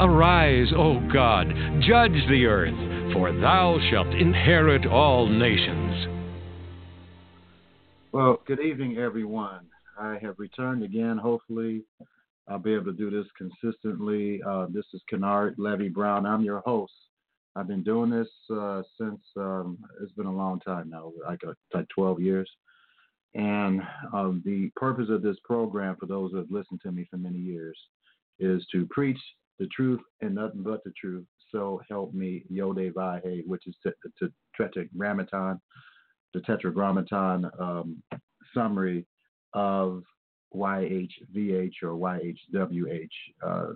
Arise, O God, judge the earth, for thou shalt inherit all nations. Well, good evening, everyone. I have returned again. Hopefully, I'll be able to do this consistently. Uh, this is Kennard Levy Brown. I'm your host. I've been doing this uh, since um, it's been a long time now, like uh, like 12 years. And um, the purpose of this program, for those who have listened to me for many years, is to preach the truth and nothing but the truth. So help me, Yode Vahe, which is the Tetragrammaton, the Tetragrammaton um, summary of YHVH or YHWH, uh,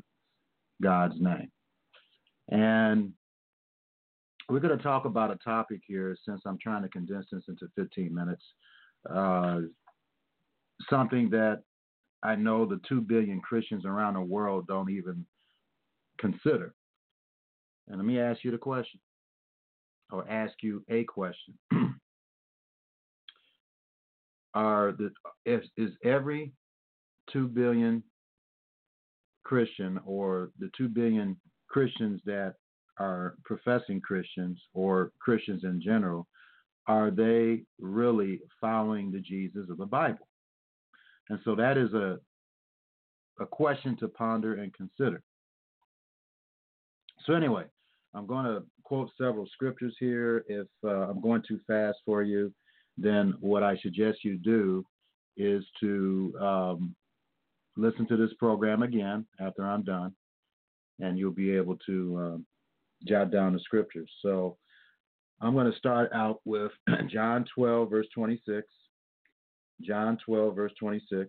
God's name. And we're going to talk about a topic here since I'm trying to condense this into 15 minutes. Uh, something that I know the 2 billion Christians around the world don't even consider. And let me ask you the question, or ask you a question. Are the is, is every two billion Christian or the two billion Christians that are professing Christians or Christians in general, are they really following the Jesus of the Bible? And so that is a a question to ponder and consider. So anyway, I'm going to quote several scriptures here. If uh, I'm going too fast for you, then what I suggest you do is to um, listen to this program again after I'm done, and you'll be able to um, jot down the scriptures. So I'm going to start out with John 12, verse 26. John 12, verse 26.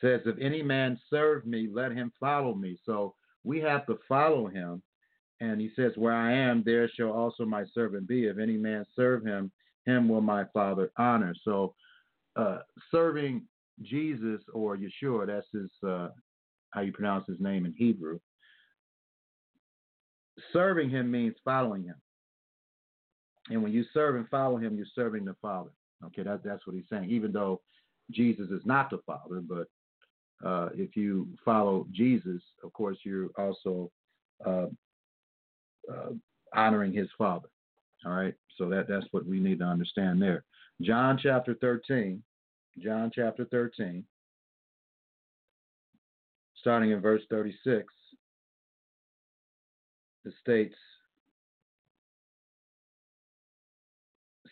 Says, If any man serve me, let him follow me. So we have to follow him. And he says, Where I am, there shall also my servant be. If any man serve him, him will my Father honor. So uh, serving Jesus or Yeshua, that's his uh, how you pronounce his name in Hebrew. Serving him means following him. And when you serve and follow him, you're serving the Father. Okay, that, that's what he's saying. Even though Jesus is not the Father, but uh, if you follow Jesus, of course, you're also uh, uh, honoring his Father. All right, so that that's what we need to understand there. John chapter 13, John chapter 13, starting in verse 36, it states,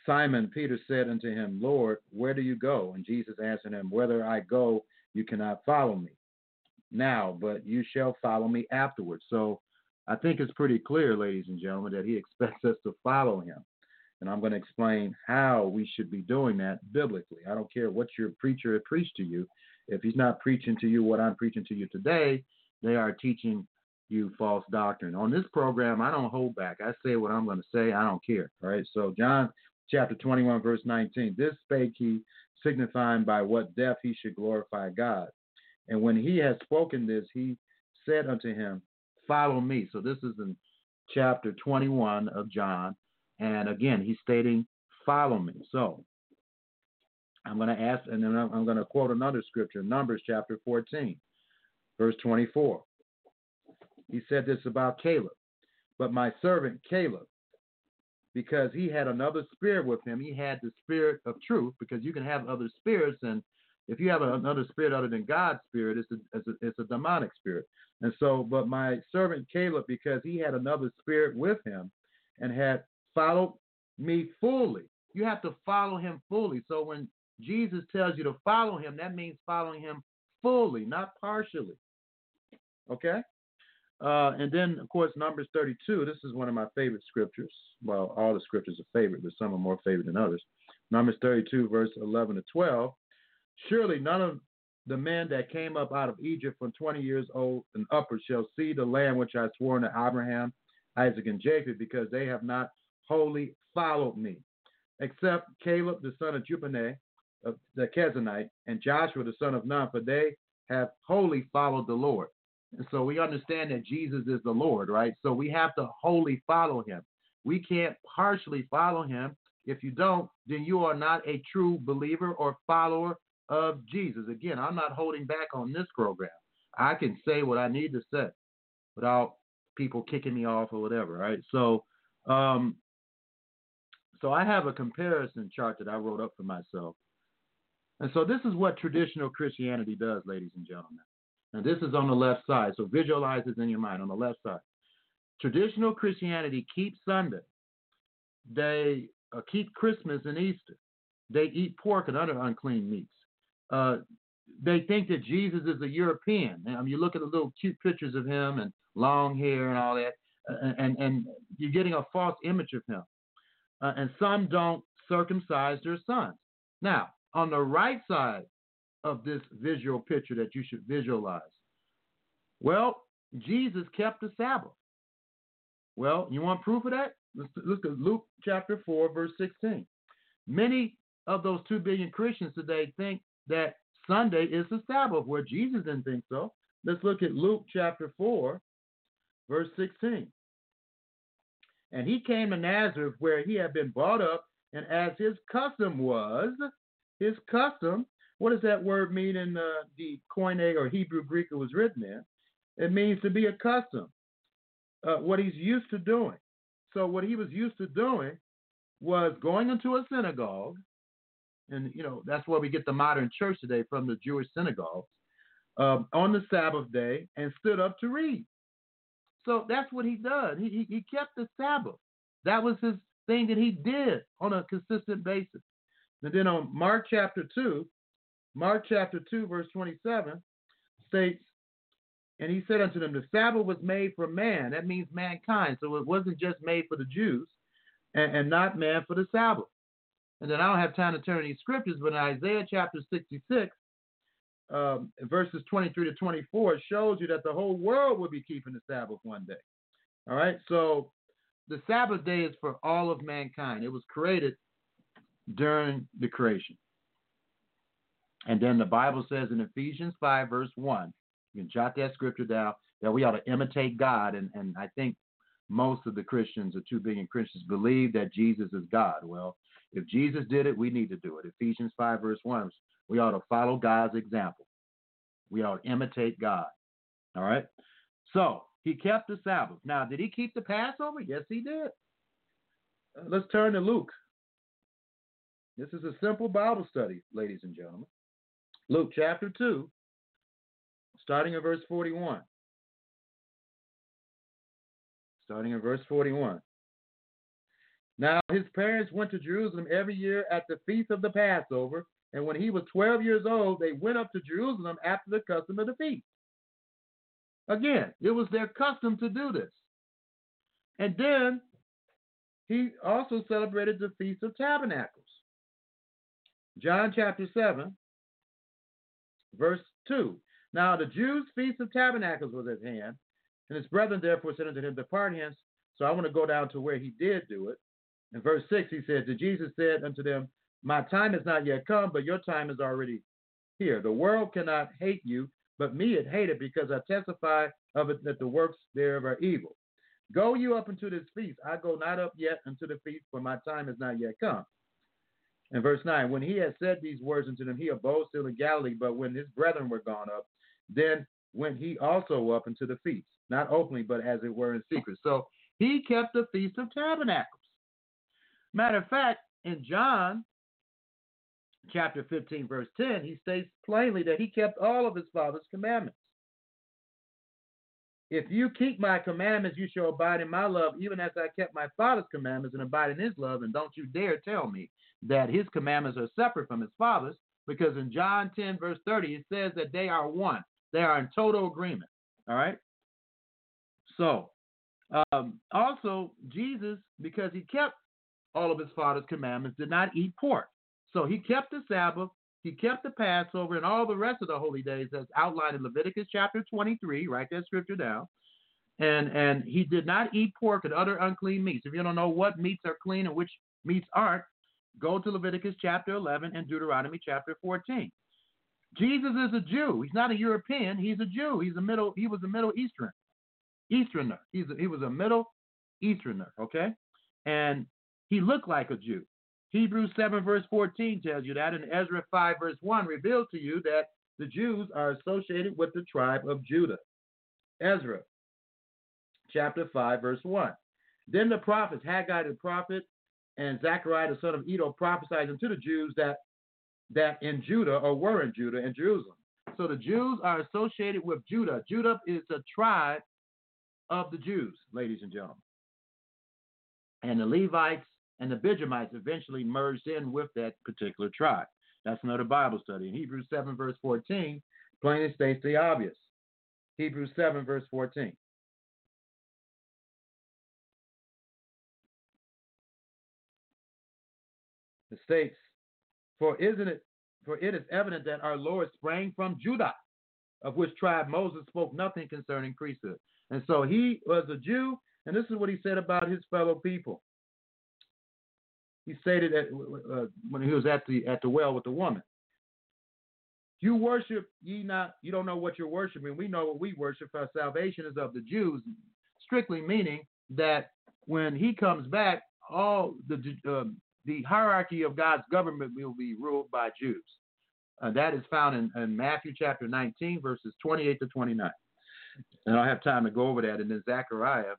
Simon Peter said unto him, Lord, where do you go? And Jesus answered him, Whether I go, you cannot follow me now, but you shall follow me afterwards. So I think it's pretty clear, ladies and gentlemen, that he expects us to follow him. And I'm going to explain how we should be doing that biblically. I don't care what your preacher preached to you. If he's not preaching to you what I'm preaching to you today, they are teaching you false doctrine. On this program, I don't hold back. I say what I'm going to say. I don't care. All right. So, John chapter 21, verse 19. This spake he, signifying by what death he should glorify God. And when he had spoken this, he said unto him, Follow me. So, this is in chapter 21 of John. And again, he's stating, Follow me. So, I'm going to ask, and then I'm going to quote another scripture, Numbers chapter 14, verse 24. He said this about Caleb. But my servant Caleb, because he had another spirit with him. He had the spirit of truth because you can have other spirits, and if you have another spirit other than God's spirit, it's a, it's a, it's a demonic spirit. And so, but my servant Caleb, because he had another spirit with him and had followed me fully. You have to follow him fully. So when Jesus tells you to follow him, that means following him fully, not partially. Okay? Uh, and then, of course, Numbers 32. This is one of my favorite scriptures. Well, all the scriptures are favorite, but some are more favorite than others. Numbers 32, verse 11 to 12. Surely none of the men that came up out of Egypt from 20 years old and upward shall see the land which I swore to Abraham, Isaac, and Jacob, because they have not wholly followed me, except Caleb the son of Jephunneh, the Kenizzite, and Joshua the son of Nun, for they have wholly followed the Lord. And so we understand that Jesus is the Lord, right? So we have to wholly follow him. We can't partially follow him. If you don't, then you are not a true believer or follower of Jesus. Again, I'm not holding back on this program. I can say what I need to say without people kicking me off or whatever, right? So, um, so I have a comparison chart that I wrote up for myself. And so this is what traditional Christianity does, ladies and gentlemen. And this is on the left side. So visualize this in your mind on the left side. Traditional Christianity keeps Sunday. They uh, keep Christmas and Easter. They eat pork and other unclean meats. Uh, they think that Jesus is a European. I mean, you look at the little cute pictures of him and long hair and all that, uh, and, and you're getting a false image of him. Uh, and some don't circumcise their sons. Now, on the right side of this visual picture that you should visualize, well, Jesus kept the Sabbath. Well, you want proof of that? Let's look at Luke chapter 4, verse 16. Many of those 2 billion Christians today think that Sunday is the Sabbath, where Jesus didn't think so. Let's look at Luke chapter 4, verse 16. And he came to Nazareth, where he had been brought up, and as his custom was, his custom, what does that word mean in uh, the Koine or Hebrew Greek it was written in? It means to be accustomed, uh, what he's used to doing. So, what he was used to doing was going into a synagogue and you know that's where we get the modern church today from the Jewish synagogues um, on the Sabbath day and stood up to read. So that's what he does. He, he, kept the Sabbath. That was his thing that he did on a consistent basis. And then on Mark chapter 2, Mark chapter 2, verse 27 states, And he said unto them, The Sabbath was made for man. That means mankind. So it wasn't just made for the Jews and, and not man for the Sabbath. And then I don't have time to turn these scriptures, but in Isaiah chapter 66, um, verses 23 to 24, it shows you that the whole world will be keeping the Sabbath one day. All right, so the Sabbath day is for all of mankind. It was created during the creation. And then the Bible says in Ephesians 5, verse 1, you can jot that scripture down, that we ought to imitate God. And, and I think most of the Christians, the 2 billion Christians, believe that Jesus is God. Well, if Jesus did it, we need to do it. Ephesians 5, verse 1, we ought to follow God's example. We ought to imitate God. All right? So, he kept the Sabbath. Now, did he keep the Passover? Yes, he did. Uh, let's turn to Luke. This is a simple Bible study, ladies and gentlemen. Luke chapter 2, starting at verse 41. Starting at verse 41. Now his parents went to Jerusalem every year at the feast of the Passover, and when he was 12 years old, they went up to Jerusalem after the custom of the feast. Again, it was their custom to do this. And then he also celebrated the Feast of Tabernacles. John chapter 7, verse 2. Now the Jews' Feast of Tabernacles was at hand, and his brethren therefore said unto him, Depart hence. So I want to go down to where he did do it. In verse 6, he said, To Jesus said unto them, My time is not yet come, but your time is already here. The world cannot hate you, but me it hated, because I testify of it that the works thereof are evil. Go you up into this feast. I go not up yet unto the feast, for my time is not yet come. In verse 9, when he had said these words unto them, he abode still in Galilee, but when his brethren were gone up, then went he also up into the feast, not openly, but as it were in secret. So he kept the Feast of Tabernacles. Matter of fact, in John chapter 15, verse 10, he states plainly that he kept all of his father's commandments. If you keep my commandments, you shall abide in my love, even as I kept my father's commandments and abide in his love. And don't you dare tell me that his commandments are separate from his father's, because in John 10, verse 30, it says that they are one. They are in total agreement. All right? So, um, also, Jesus, because he kept all of his father's commandments, did not eat pork. So he kept the Sabbath, he kept the Passover, and all the rest of the holy days as outlined in Leviticus chapter 23. Write that scripture down. And and he did not eat pork and other unclean meats. If you don't know what meats are clean and which meats aren't, go to Leviticus chapter 11 and Deuteronomy chapter 14. Jesus is a Jew. He's not a European. He's a Jew. He's a middle. He was a Middle Eastern, Easterner. He's a, he was a Middle Easterner. Okay, and he looked like a Jew. Hebrews 7 verse 14 tells you that, and Ezra 5 verse 1 reveals to you that the Jews are associated with the tribe of Judah. Ezra chapter 5 verse 1. Then the prophets, Haggai the prophet and Zechariah the son of Iddo prophesied unto the Jews that that in Judah or were in Judah and Jerusalem. So the Jews are associated with Judah. Judah is a tribe of the Jews, ladies and gentlemen. And the Levites and the Benjamites eventually merged in with that particular tribe. That's another Bible study. In Hebrews 7, verse 14, plainly states the obvious. Hebrews 7, verse 14. It states, For isn't it for it is evident that our Lord sprang from Judah, of which tribe Moses spoke nothing concerning priesthood. And so he was a Jew, and this is what he said about his fellow people he stated that uh, when he was at the at the well with the woman. You worship ye not, you don't know what you're worshiping. We know what we worship. Our salvation is of the Jews, strictly meaning that when he comes back, all the uh, the hierarchy of God's government will be ruled by Jews. Uh, that is found in, in, Matthew chapter 19, verses 28 to 29. And I don't have time to go over that. And then Zechariah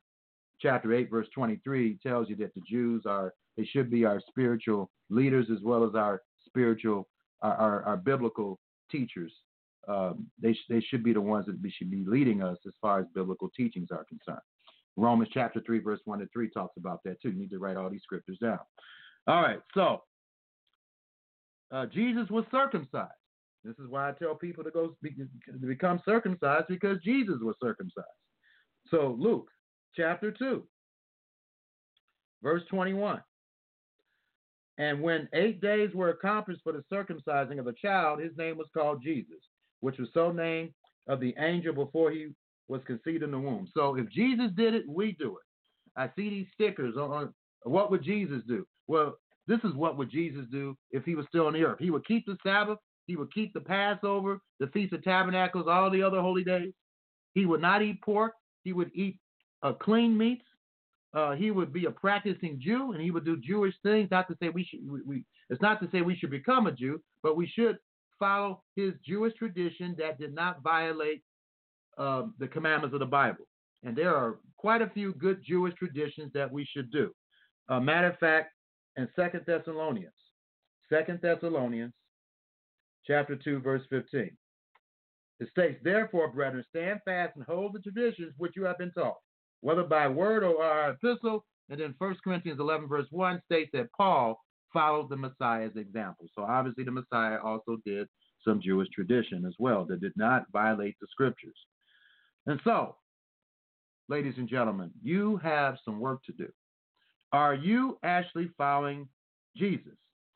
chapter 8, verse 23 tells you that the Jews are they should be our spiritual leaders as well as our spiritual, our, our, our biblical teachers. Um, they, they should be the ones that should be leading us as far as biblical teachings are concerned. Romans chapter 3, verse 1 to 3 talks about that too. You need to write all these scriptures down. All right, so uh, Jesus was circumcised. This is why I tell people to go to become circumcised because Jesus was circumcised. So Luke chapter 2, verse 21. And when eight days were accomplished for the circumcising of the child, his name was called Jesus, which was so named of the angel before he was conceived in the womb. So if Jesus did it, we do it. I see these stickers on, what would Jesus do? Well, this is what would Jesus do if he was still on the earth. He would keep the Sabbath, he would keep the Passover, the Feast of Tabernacles, all the other holy days. He would not eat pork. He would eat uh, clean meats uh, he would be a practicing Jew and he would do Jewish things. Not to say we should, we, we, it's not to say we should become a Jew, but we should follow his Jewish tradition that did not violate uh, the commandments of the Bible. And there are quite a few good Jewish traditions that we should do. Uh, matter of fact, in Second Thessalonians, Second Thessalonians, chapter two, verse fifteen, it states, "Therefore, brethren, stand fast and hold the traditions which you have been taught." Whether by word or our epistle. And then 1 Corinthians 11, verse 1 states that Paul followed the Messiah's example. So obviously, the Messiah also did some Jewish tradition as well that did not violate the scriptures. And so, ladies and gentlemen, you have some work to do. Are you actually following Jesus?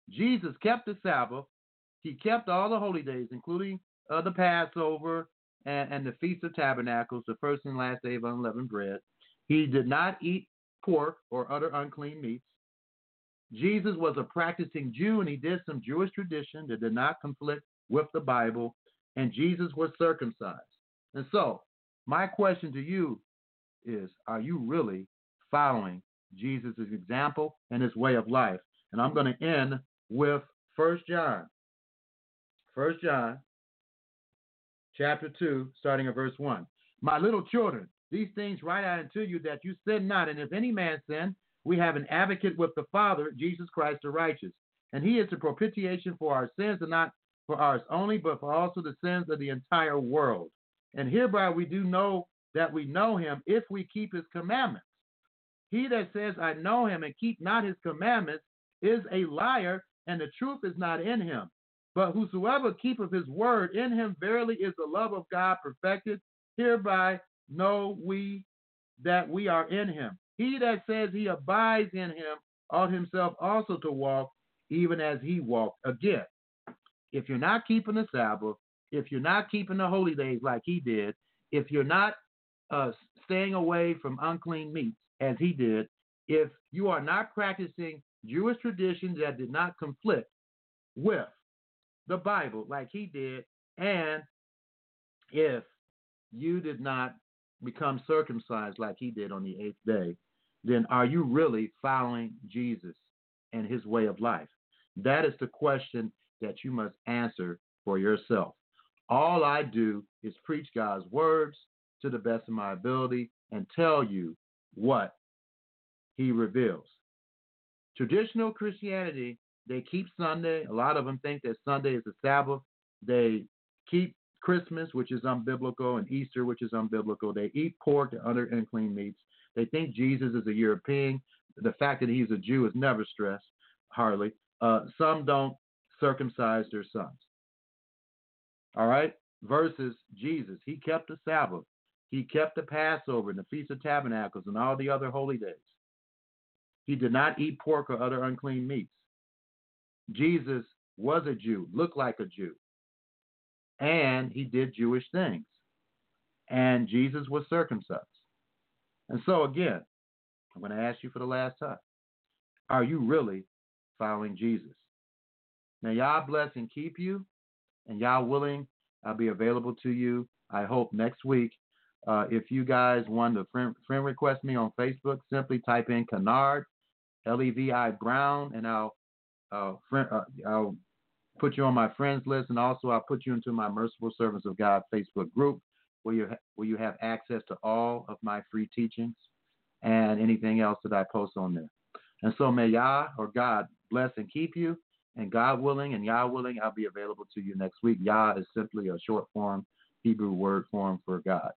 Jesus kept the Sabbath, he kept all the holy days, including uh, the Passover and, and the Feast of Tabernacles, the first and last day of unleavened bread. He did not eat pork or other unclean meats. Jesus was a practicing Jew and he did some Jewish tradition that did not conflict with the Bible, and Jesus was circumcised. And so, my question to you is Are you really following Jesus' example and his way of life? And I'm going to end with First John. First John chapter 2, starting at verse 1. My little children, these things write I unto you that you sin not. And if any man sin, we have an advocate with the Father, Jesus Christ the righteous. And he is the propitiation for our sins, and not for ours only, but for also the sins of the entire world. And hereby we do know that we know him if we keep his commandments. He that says, I know him, and keep not his commandments, is a liar, and the truth is not in him. But whosoever keepeth his word, in him verily is the love of God perfected. Hereby know we that we are in him. He that says he abides in him ought himself also to walk even as he walked. Again, if you're not keeping the Sabbath, if you're not keeping the holy days like he did, if you're not uh, staying away from unclean meats as he did, if you are not practicing Jewish traditions that did not conflict with the Bible like he did, and if you did not become circumcised like he did on the eighth day, then are you really following Jesus and his way of life? That is the question that you must answer for yourself. All I do is preach God's words to the best of my ability and tell you what he reveals. Traditional Christianity, they keep Sunday. A lot of them think that Sunday is the Sabbath. They keep Christmas, which is unbiblical, and Easter, which is unbiblical. They eat pork and other unclean meats. They think Jesus is a European. The fact that he's a Jew is never stressed, hardly. Uh, some don't circumcise their sons. All right? Versus Jesus. He kept the Sabbath. He kept the Passover and the Feast of Tabernacles and all the other holy days. He did not eat pork or other unclean meats. Jesus was a Jew, looked like a Jew and he did Jewish things. And Jesus was circumcised. And so, again, I'm going to ask you for the last time are you really following Jesus? Now, Yah bless and keep you, and Yah willing, I'll be available to you, I hope, next week. Uh, if you guys want to friend, friend request me on Facebook, simply type in Kennard, L E V I Brown, and I'll, friend, uh, I'll put you on my friends list, and also I'll put you into my Merciful Servants of God Facebook group, where you where you have access to all of my free teachings and anything else that I post on there. And so may Yah or God bless and keep you, and God willing and Yah willing, I'll be available to you next week. Yah is simply a short form Hebrew word form for God.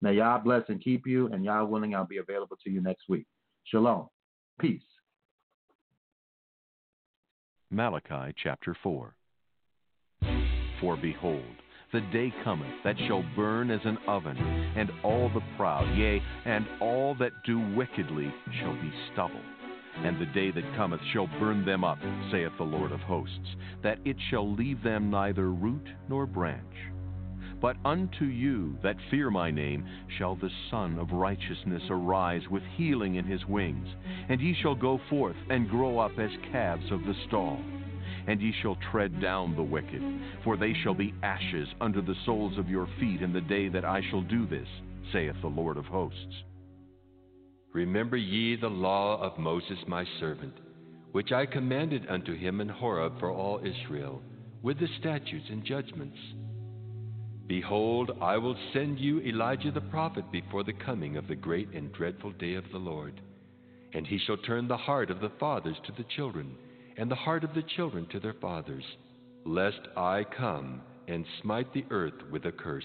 May Yah bless and keep you, and Yah willing, I'll be available to you next week. Shalom. Peace. Malachi chapter 4. For behold, the day cometh that shall burn as an oven, and all the proud, yea, and all that do wickedly, shall be stubble. And the day that cometh shall burn them up, saith the Lord of hosts, that it shall leave them neither root nor branch. But unto you that fear my name shall the Sun of Righteousness arise with healing in his wings, and ye shall go forth and grow up as calves of the stall and ye shall tread down the wicked, for they shall be ashes under the soles of your feet in the day that I shall do this, saith the Lord of hosts. Remember ye the law of Moses my servant, which I commanded unto him in Horeb for all Israel, with the statutes and judgments. Behold, I will send you Elijah the prophet before the coming of the great and dreadful day of the Lord. And he shall turn the heart of the fathers to the children, and the heart of the children to their fathers, lest I come and smite the earth with a curse.